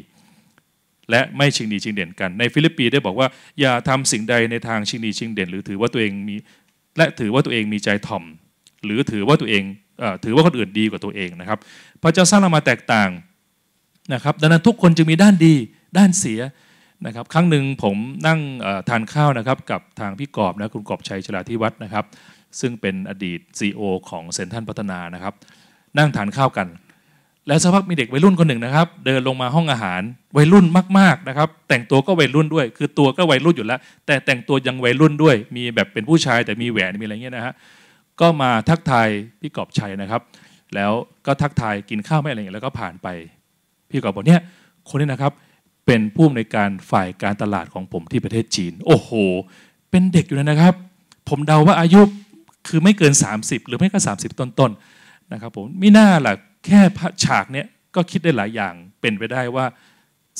และไม่ชิงดีชิงเด่นกัน ในฟิลิปปีได้บอกว่า อย่าทำสิ่งใดในทางชิงดีชิงเด่น หรือถือว่าตัวเองมีและถือว่าตัวเองมีใจถ่อม หรือถือว่าตัวเองถือว่าคนอื่นดีกว่าตัวเองนะครับ พระเจ้าสร้างเรามาแตกต่างนะครับดังนั้นทุกคนจึงมีด้านดีด้านเสียนะครับครั้งหนึ่งผมนั่งทานข้าวนะครับกับทางพี่กอบนะคุณกอบชัยชลาธิวัฒน์นะครับ ซึ่งเป็นอดีต CEO ของเซนทันพัฒนานะครับ นั่งทานข้าวกัน แล้วสักพักมีเด็กวัยรุ่นคนหนึ่งนะครับ เดินลงมาห้องอาหารวัยรุ่นมากๆนะครับ แต่งตัวก็วัยรุ่นด้วย คือตัวก็วัยรุ่นอยู่แล้ว แต่แต่งตัวยังวัยรุ่นด้วย มีแบบเป็นผู้ชายแต่มีแหวนมีอะไรเงี้ยนะฮะก็มาทักทายพี่กอบชัยนะครับ แล้วก็ทักทายกินข้าวไม่อะไรเงี้ยแล้วก็ผ่านไป พี่กอบบอกเนี่ยคนนี้นะครับเป็นผู้อำนวยการฝ่ายการตลาดของผมที่ประเทศจีน โอ้โห เป็นเด็กอยู่เลยนะครับ ผมเดาว่าอายุคือไม่เกิน 30 หรือไม่ก็ 30 ต้นๆนนะครับผมไม่น่าล่ะ แค่ฉากเนี้ยก็คิดได้หลายอย่างเป็นไปได้ว่า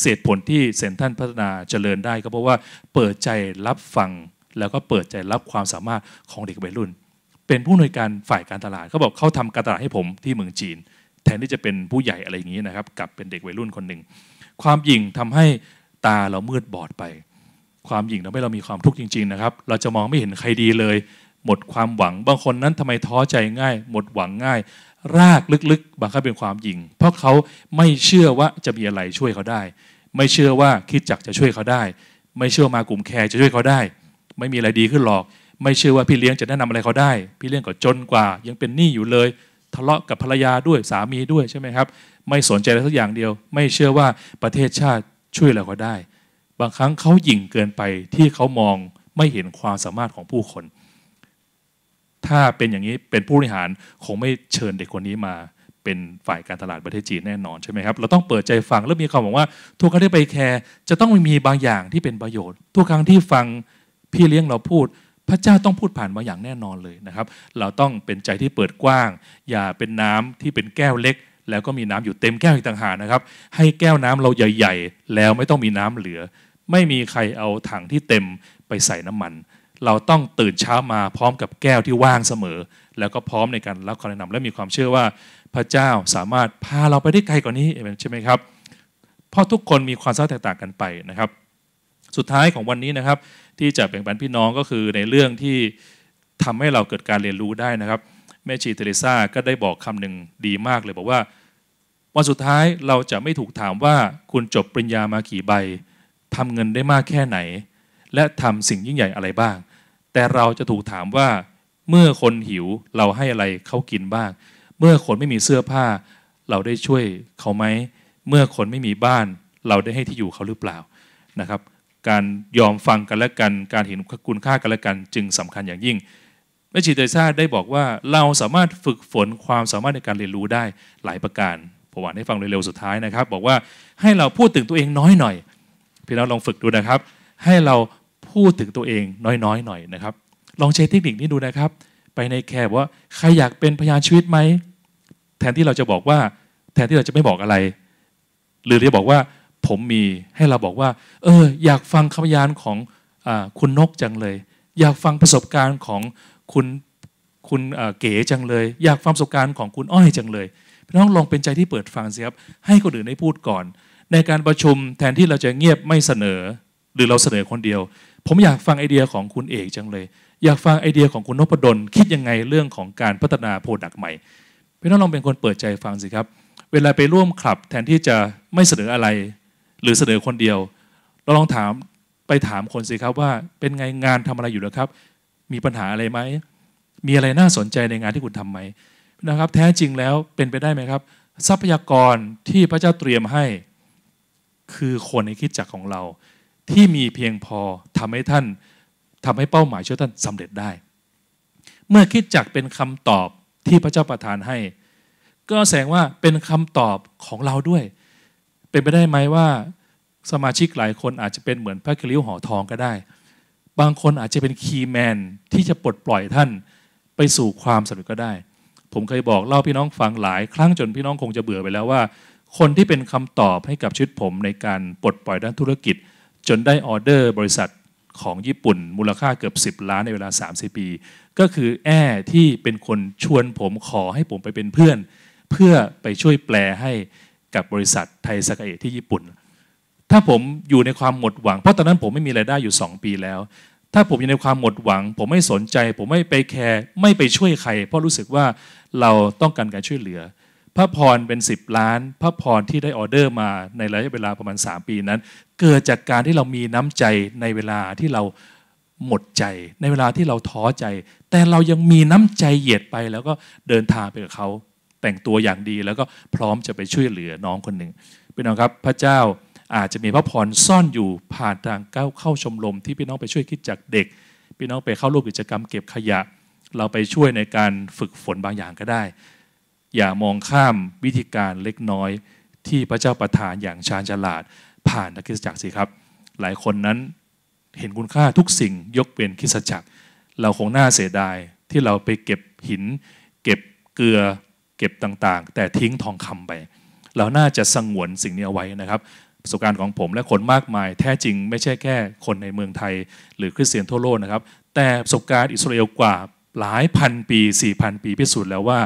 เศษผลที่เซนทันพัฒนาเจริญได้ก็เพราะว่าเปิดใจรับฟังแล้วก็เปิดใจรับความสามารถของเด็กวัยรุ่น เป็นผู้อำนวยการฝ่ายการตลาดเขาบอกเขาทำการตลาดให้ผมที่เมืองจีน แทนที่จะเป็นผู้ใหญ่อะไรอย่างนี้นะครับกับเป็นเด็กวัยรุ่นคนหนึ่งความหยิ่งทำให้ตาเรามืดบอดไป ความหยิ่งทำให้เรามีความทุกข์จริง ๆนะครับ เราจะมองไม่เห็นใครดีเลย หมดความหวังบางคนนั้นทำไมท้อใจง่าย หมดหวังง่าย รากลึกๆ บางครั้งเป็นความหยิ่ง เพราะเขาไม่เชื่อว่าจะมีอะไรช่วยเขาได้ ไม่เชื่อว่าคิดจักจะช่วยเขาได้ ไม่เชื่อมากลุ่มแคร์จะช่วยเขาได้ ไม่มีอะไรดีขึ้นหรอก ไม่เชื่อว่าพี่เลี้ยงจะแนะนำอะไรเขาได้ พี่เลี้ยงก็จนกว่า ยังเป็นหนี้อยู่เลย ทะเลาะกับภรรยาด้วยสามีด้วยใช่ไหมครับ ไม่สนใจอะไรสักอย่างเดียว ไม่เชื่อว่าประเทศชาติช่วยเราก็ได้ บางครั้งเขาหยิ่งเกินไปที่เขามองไม่เห็นความสามารถของผู้คน ถ้าเป็นอย่างนี้เป็นผู้บริหารคงไม่เชิญเด็กคนนี้มาเป็นฝ่ายการตลาดประเทศจีนแน่นอนใช่ไหมครับ เราต้องเปิดใจฟังแล้วมีความหวังว่า ทุกครั้งที่ไปแคร์จะต้องมีบางอย่างที่เป็นประโยชน์ ทุกครั้งที่ฟังพี่เลี้ยงเราพูด พระเจ้าต้องพูดผ่านบางอย่างแน่นอนเลยนะครับ เราต้องเป็นใจที่เปิดกว้าง อย่าเป็นน้ำที่เป็นแก้วเล็ก แล้วก็มีน้ำอยู่เต็มแก้วอีกต่างหากนะครับ ให้แก้วน้ำเราใหญ่ ๆ แล้วไม่ต้องมีน้ำเหลือ ไม่มีใครเอาถังที่เต็มไปใส่น้ำมัน เราต้องตื่นเช้ามาพร้อมกับแก้วที่ว่างเสมอ แล้วก็พร้อมในการรับคำแนะนำและมีความเชื่อว่าพระเจ้าสามารถพาเราไปได้ไกลกว่านี้ใช่ไหมครับ เพราะทุกคนมีความสามารถแตกต่างกันไปนะครับ สุดท้ายของวันนี้นะครับ ที่จะแบ่งปันพี่น้องก็คือในเรื่องที่ทำให้เราเกิดการเรียนรู้ได้นะครับแม่ชีเทเรซาก็ได้บอกคำหนึ่งดีมากเลยบอกว่าวันสุดท้ายเราจะไม่ถูกถามว่าคุณจบปริญญามากี่ใบทำเงินได้มากแค่ไหน และทำสิ่งยิ่งใหญ่อะไรบ้าง แต่เราจะถูกถามว่า เมื่อคนหิวเราให้อะไรเขากินบ้าง เมื่อคนไม่มีเสื้อผ้า เราได้ช่วยเขาไหม เมื่อคนไม่มีบ้าน เราได้ให้ที่อยู่เขาหรือเปล่านะครับ การยอมฟังกันและกัน การเห็นคุณค่ากันและกัน จึงสำคัญอย่างยิ่งแม่ชีเตซ่าได้บอกว่าเราสามารถฝึกฝนความสามารถในการเรียนรู้ได้หลายประการผมอ่านให้ฟังเร็วๆสุดท้ายนะครับ บอกว่าให้เราพูดถึงตัวเองน้อยหน่อย พี่น้องลองฝึกดูนะครับ ให้เรา พูดถึงตัวเองน้อยๆหน่อยนะครับ ลองใช้เทคนิคนี้ดูนะครับ ไปในแคร์ว่าใครอยากเป็นพยานชีวิตไหมแทนที่เราจะบอกว่า แทนที่เราจะไม่บอกอะไร หรือจะบอกว่าผมมีให้เราบอกว่า เออ อยากฟังคำพยานของอคุณนกจังเลย อยากฟังประสบการณ์ของคุณคุณเก๋จังเลย อยากฟังประสบการณ์ของคุณอ้อยจังเลยพี่น้องลองเป็นใจที่เปิดฟังสิครับให้คนอื่นได้พูดก่อน ในการประชุมแทนที่เราจะเงียบไม่เสนอ หรือเราเสนอคนเดียว ผมอยากฟังไอเดียของคุณเอกจังเลย อยากฟังไอเดียของคุณนพดลคิดยังไงเรื่องของการพัฒนา product ใหม่พี่น้องลองเป็นคนเปิดใจฟังสิครับ เวลาไปร่วมคลับแทนที่จะไม่เสนออะไร หรือเสนอคนเดียว เราลองถามไปถามคนสิครับว่าเป็นไงงานทำอะไรอยู่แล้วครับ มีปัญหาอะไรไหม มีอะไรน่าสนใจในงานที่คุณทำไหมนะครับ แท้จริงแล้วเป็นไปได้ไหมครับ ทรัพยากรที่พระเจ้าเตรียมให้ คือคนในคิดจักของเรา ที่มีเพียงพอทำให้ท่านทำให้เป้าหมายช่วยท่านสำเร็จได้ เมื่อคิดจักเป็นคำตอบที่พระเจ้าประทานให้ ก็แสดงว่าเป็นคำตอบของเราด้วย เป็นไปได้ไหมว่าสมาชิกหลายคนอาจจะเป็นเหมือนพระคิริ้วหอทองก็ได้ บางคนอาจจะเป็นคีย์แมนที่จะปลดปล่อยท่านไปสู่ความสำเร็จก็ได้ ผมเคยบอกเล่าพี่น้องฟังหลาย ครั้งจนพี่น้องคงจะเบื่อไปแล้วว่า คนที่เป็นคำตอบให้กับชีวิตผมในการปลดปล่อยด้านธุรกิจ จนได้ออเดอร์บริษัทของญี่ปุ่น มูลค่าเกือบ 10 ล้านในเวลา 30 ปี ก็คือแอ้ที่เป็นคนชวนผมขอให้ผมไปเป็นเพื่อน เพื่อไปช่วยแปลให้กับบริษัทไทยสกาเอที่ญี่ปุ่น ถ้าผมอยู่ในความหมดหวัง เพราะตอนนั้นผมไม่มีไรายได้อยู่ 2 ปีแล้ว ถ้าผมอยู่ในความหมดหวัง ผมไม่สนใจ ผมไม่ไปแคร์ไม่ไปช่วยใคร เพราะรู้สึกว่าเราต้องการการช่วยเหลือ พระพรเป็น 10 ล้าน พระพรที่ได้ออเดอร์มาในระยะเวลาประมาณ 3 ปีนั้น เกิดจากการที่เรามีน้ำใจในเวลาที่เราหมดใจ ในเวลาที่เราท้อใจ แต่เรายังมีน้ำใจเหยียดไปแล้วก็เดินทางไปกับเขาแต่งตัวอย่างดีแล้วก็พร้อมจะไปช่วยเหลือน้องคนหนึ่งเป็นน้องครับพระเจ้าอาจจะมีพระพรซ่อนอยู่ผ่านทางก้าวเข้าชมรมที่พี่น้องไปช่วยคิดจากเด็ก พี่น้องไปเข้าร่วมกิจกรรมเก็บขยะ เราไปช่วยในการฝึกฝนบางอย่างก็ได้ อย่ามองข้ามวิธีการเล็กน้อย ที่พระเจ้าประทานอย่างชาญฉลาด ผ่านนักกิจจักรสิครับ หลายคนนั้นเห็นคุณค่าทุกสิ่งยกเป็นคิสจักร เราคงน่าเสียดายที่เราไปเก็บหิน เก็บเกลือเก็บต่างๆ แต่ทิ้งทองคำไป เราน่าจะสงวนสิ่งนี้เอาไว้นะครับประสบการณ์ของผมและคนมากมาย แท้จริงไม่ใช่แค่คนในเมืองไทย หรือคริสเตียนทั่วโลกนะครับ แต่ประสบการณ์อิสราเอลกว่า หลายพันปี4พันปีพิสูจน์แล้วว่า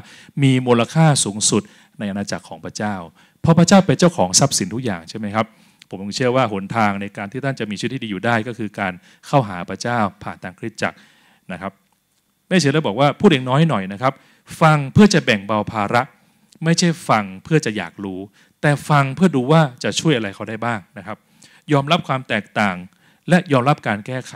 มีมูลค่าสูงสุดในอาณาจักรของพระเจ้า เพราะพระเจ้าเป็นเจ้าของทรัพย์สินทุกอย่างใช่ไหมครับผมเชื่อว่าหนทางในการที่ท่านจะมีชีวิตที่ดีอยู่ได้ ก็คือการเข้าหาพระเจ้าผ่านทางคริสตจักรนะครับแม่เชื่อแล้วบอกว่าพูดเองน้อยหน่อยนะครับ ฟังเพื่อจะแบ่งเบาภาระ ไม่ใช่ฟังเพื่อจะอยากรู้ แต่ฟังเพื่อดูว่าจะช่วยอะไรเขาได้บ้างนะครับ ยอมรับความแตกต่าง และยอมรับการแก้ไข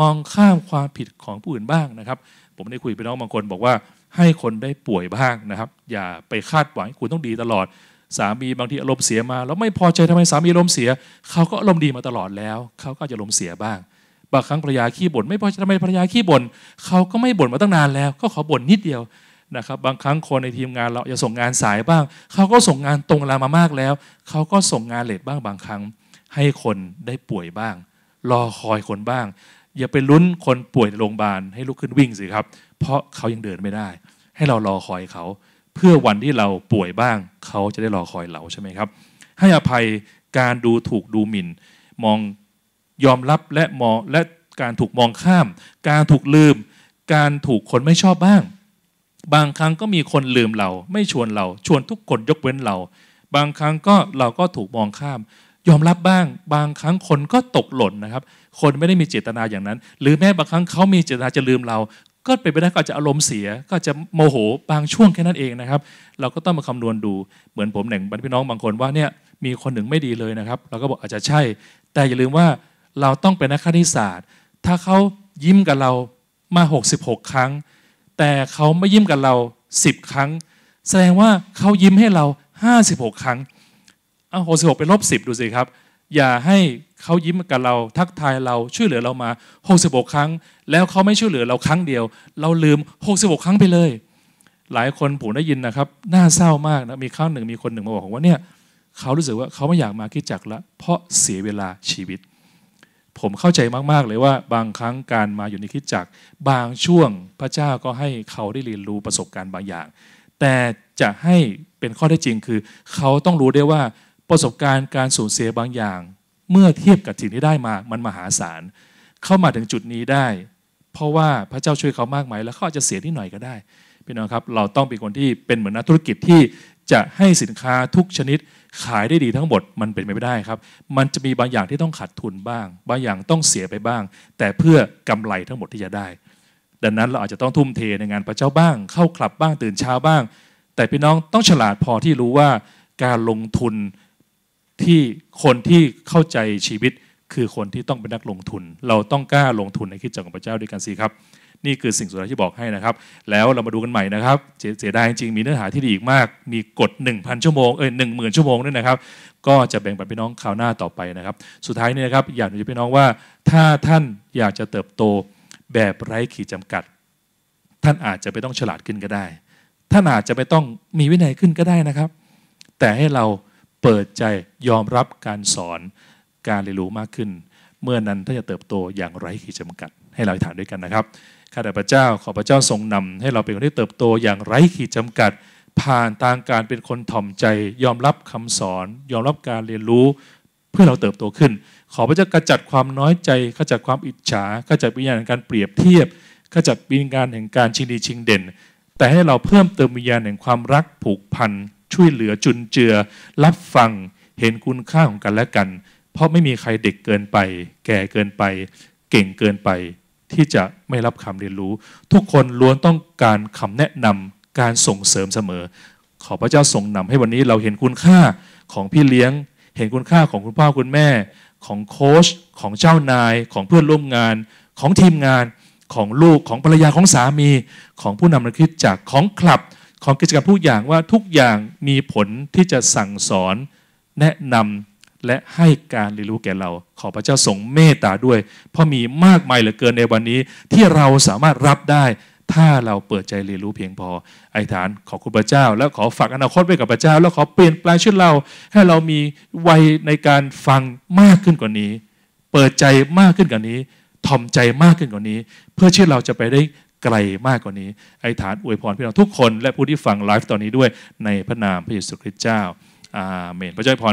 มองข้ามความผิดของผู้อื่นบ้างนะครับ ผมได้คุยไปน้องบางคนบอกว่าให้คนได้ป่วยบ้างนะครับ อย่าไปคาดหวังคุณต้องดีตลอดสามีบางทีอารมณ์เสียมาแล้วไม่พอใจทำไมสามีอารมณ์เสียเขาก็อารมณ์ดีมาตลอดแล้วเขาก็จะอารมณ์เสียบ้างบางครั้งภรรยาขี้บ่นไม่พอใจทำไมภรรยาขี้บ่นเขาก็ไม่บ่นมาตั้งนานแล้ว ก็ขอบ่นนิดเดียวนะครับบางครั้งคนในทีมงานเราจะส่งงานสายบ้าง เขาก็ส่งงานตรงเวลามามากแล้ว เขาก็ส่งงานเลทบ้างบางครั้ง ให้คนได้ป่วยบ้าง รอคอยคนบ้าง อย่าไปลุ้นคนป่วยในโรงพยาบาลให้ลุกขึ้นวิ่งสิครับ เพราะเขายังเดินไม่ได้ ให้เรารอคอยเขา เพื่อวันที่เราป่วยบ้าง เขาจะได้รอคอยเราใช่ไหมครับ ให้อภัยการดูถูกดูหมิ่น มองยอมรับและมองและการถูกมองข้าม การถูกลืม การถูกคนไม่ชอบบ้าง บางครั้งก็มีคนลืมเรา ไม่ชวนเรา ชวนทุกคนยกเว้นเรา บางครั้งก็เราก็ถูกมองข้าม ยอมรับบ้าง บางครั้งคนก็ตกหล่นนะครับ คนไม่ได้มีเจตนาอย่างนั้น หรือแม้บางครั้งเขามีเจตนาจะลืมเรา ก็เป็นไปได้ก็จะอารมณ์เสีย ก็จะโมโหบางช่วงแค่นั้นเองนะครับ เราก็ต้องมาคำนวณดูเหมือนผมหนึ่งพี่น้องบางคนว่าเนี่ยมีคนหนึ่งไม่ดีเลยนะครับ เราก็บอกอาจจะใช่ แต่อย่าลืมว่าเราต้องเป็นนักคณิตศาสตร์ ถ้าเขายิ้มกับเรามา 66 ครั้ง แต่เขาไม่ยิ้มกับเราสิบครั้ง แสดงว่าเขายิ้มให้เราห้าสิบหกครั้ง เอาหกสิบหกเป็นลบสิบดูสิครับ อย่าให้เขายิ้มกับเราทักทายเราช่วยเหลือเรามาหกสิบหกครั้ง แล้วเขาไม่ช่วยเหลือเราครั้งเดียว เราลืมหกสิบหกครั้งไปเลย หลายคนผมได้ยินนะครับน่าเศร้ามากนะมีครั้งหนึ่งมีคนหนึ่งมาบอกว่าเนี่ยเขารู้สึกว่าเขาไม่อยากมาคิดจักละเพราะเสียเวลาชีวิต ผมเข้าใจมาก ๆ เลยว่าบางครั้งการมาอยู่ในคิดจักบางช่วงพระเจ้าก็ให้เขาได้เรียนรู้ประสบการณ์บางอย่าง แต่จะให้เป็นข้อได้จริงคือ เขาต้องรู้ได้ว่า ประสบการณ์การสูญเสียบางอย่าง เมื่อเทียบกับสิ่งที่ได้มามันมหาศาลเข้ามาถึงจุดนี้ได้ เพราะว่าพระเจ้าช่วยเขามากไหมแล้วเขาอาจจะเสียนิดหน่อยก็ได้พี่น้องครับเราต้องเป็นคนที่เป็นเหมือนนักธุรกิจที่จะให้สินค้าทุกชนิดขายได้ดีทั้งหมดมันเป็นไปไม่ได้ครับ มันจะมีบางอย่างที่ต้องขาดทุนบ้าง บางอย่างต้องเสียไปบ้าง แต่เพื่อกำไรทั้งหมดที่จะได้ ดังนั้นเราอาจจะต้องทุ่มเทในงานพระเจ้าบ้าง เข้าคลับบ้างตื่นเช้าบ้าง แต่พี่น้องต้องฉลาดพอที่รู้ว่าการลงทุน ที่คนที่เข้าใจชีวิตคือคนที่ต้องเป็นนักลงทุน เราต้องกล้าลงทุนในคิดจักของพระเจ้าด้วยกันสิครับ นี่คือสิ่งสุดท้ายที่บอกให้นะครับ แล้วเรามาดูกันใหม่นะครับเสียดายจริงมีเนื้อหาที่ดีอีกมาก มีกฎ 1,000 ชั่วโมงเอ้ยหนึ่งหมื่นชั่วโมงด้วยนะครับ ก็จะแบ่งปันพี่น้องคราวหน้าต่อไปนะครับ สุดท้ายนี่นะครับอยากจะพี่น้องว่า ถ้าท่านอยากจะเติบโตแบบไร้ขีดจำกัด ท่านอาจจะไม่ต้องฉลาดขึ้นก็ได้ ท่านอาจจะไม่ต้องมีวินัยขึ้นก็ได้นะครับ แต่ให้เรา เปิดใจยอมรับการสอนการเรียนรู้มากขึ้น เมื่อนั้นท่าจะเติบโตอย่างไร้ขีดจำกัด ให้เราฐานด้วยกันนะครับข้าแต่พระเจ้าขอพระเจ้าทรงนำให้เราเป็นคนที่เติบโตอย่างไร้ขีดจำกัด ผ่านทางการเป็นคนถ่อมใจ ยอมรับคำสอน ยอมรับการเรียนรู้ เพื่อเราเติบโตขึ้น ขอพระเจ้ากระจัดความน้อยใจขจัดความอิจฉาขจัดวิญญาณแห่งการเปรียบเทียบขจัดวิญญาณแห่งการชิงดีชิงเด่น แต่ให้เราเพิ่มเติมวิญญาณแห่งความรักผูกพัน ช่วยเหลือจุนเจือ รับฟังเห็นคุณค่าของกันและกัน เพราะไม่มีใครเด็กเกินไป แก่เกินไป เก่งเกินไป ที่จะไม่รับคำเรียนรู้ ทุกคนล้วนต้องการคำแนะนำการส่งเสริมเสมอ ขอพระเจ้าทรงนำให้วันนี้เราเห็นคุณค่าของพี่เลี้ยง เห็นคุณค่าของคุณพ่อคุณแม่ ของโค้ชของเจ้านาย ของเพื่อนร่วมงาน ของทีมงาน ของลูกของภรรยาของสามี ของผู้นำนักคิดจากของคลับ ของกิจกรรมทุกอย่างว่าทุกอย่างมีผลที่จะสั่งสอน แนะนำและให้การเรียนรู้แก่เรา ขอพระเจ้าทรงเมตตาด้วย เพราะมีมากมายเหลือเกินในวันนี้ที่เราสามารถรับได้ ถ้าเราเปิดใจเรียนรู้เพียงพอ ไอ้ฐานขอคุณพระเจ้า แล้วขอฝากอนาคตไว้กับพระเจ้า แล้วขอเปลี่ยนแปลงชีวิตเรา ให้เรามีวัยในการฟังมากขึ้นกว่านี้ เปิดใจมากขึ้นกว่านี้ถ่อมใจมากขึ้นกว่านี้ เพื่อที่เราจะไปได้ ไกลมากกว่านี้ ไอ้ฐานอวยพรพี่น้องทุกคน และผู้ที่ฟังไลฟ์ตอนนี้ด้วยในพระนามพระเยซูคริสต์เจ้าอาเมนพระเจ้าพร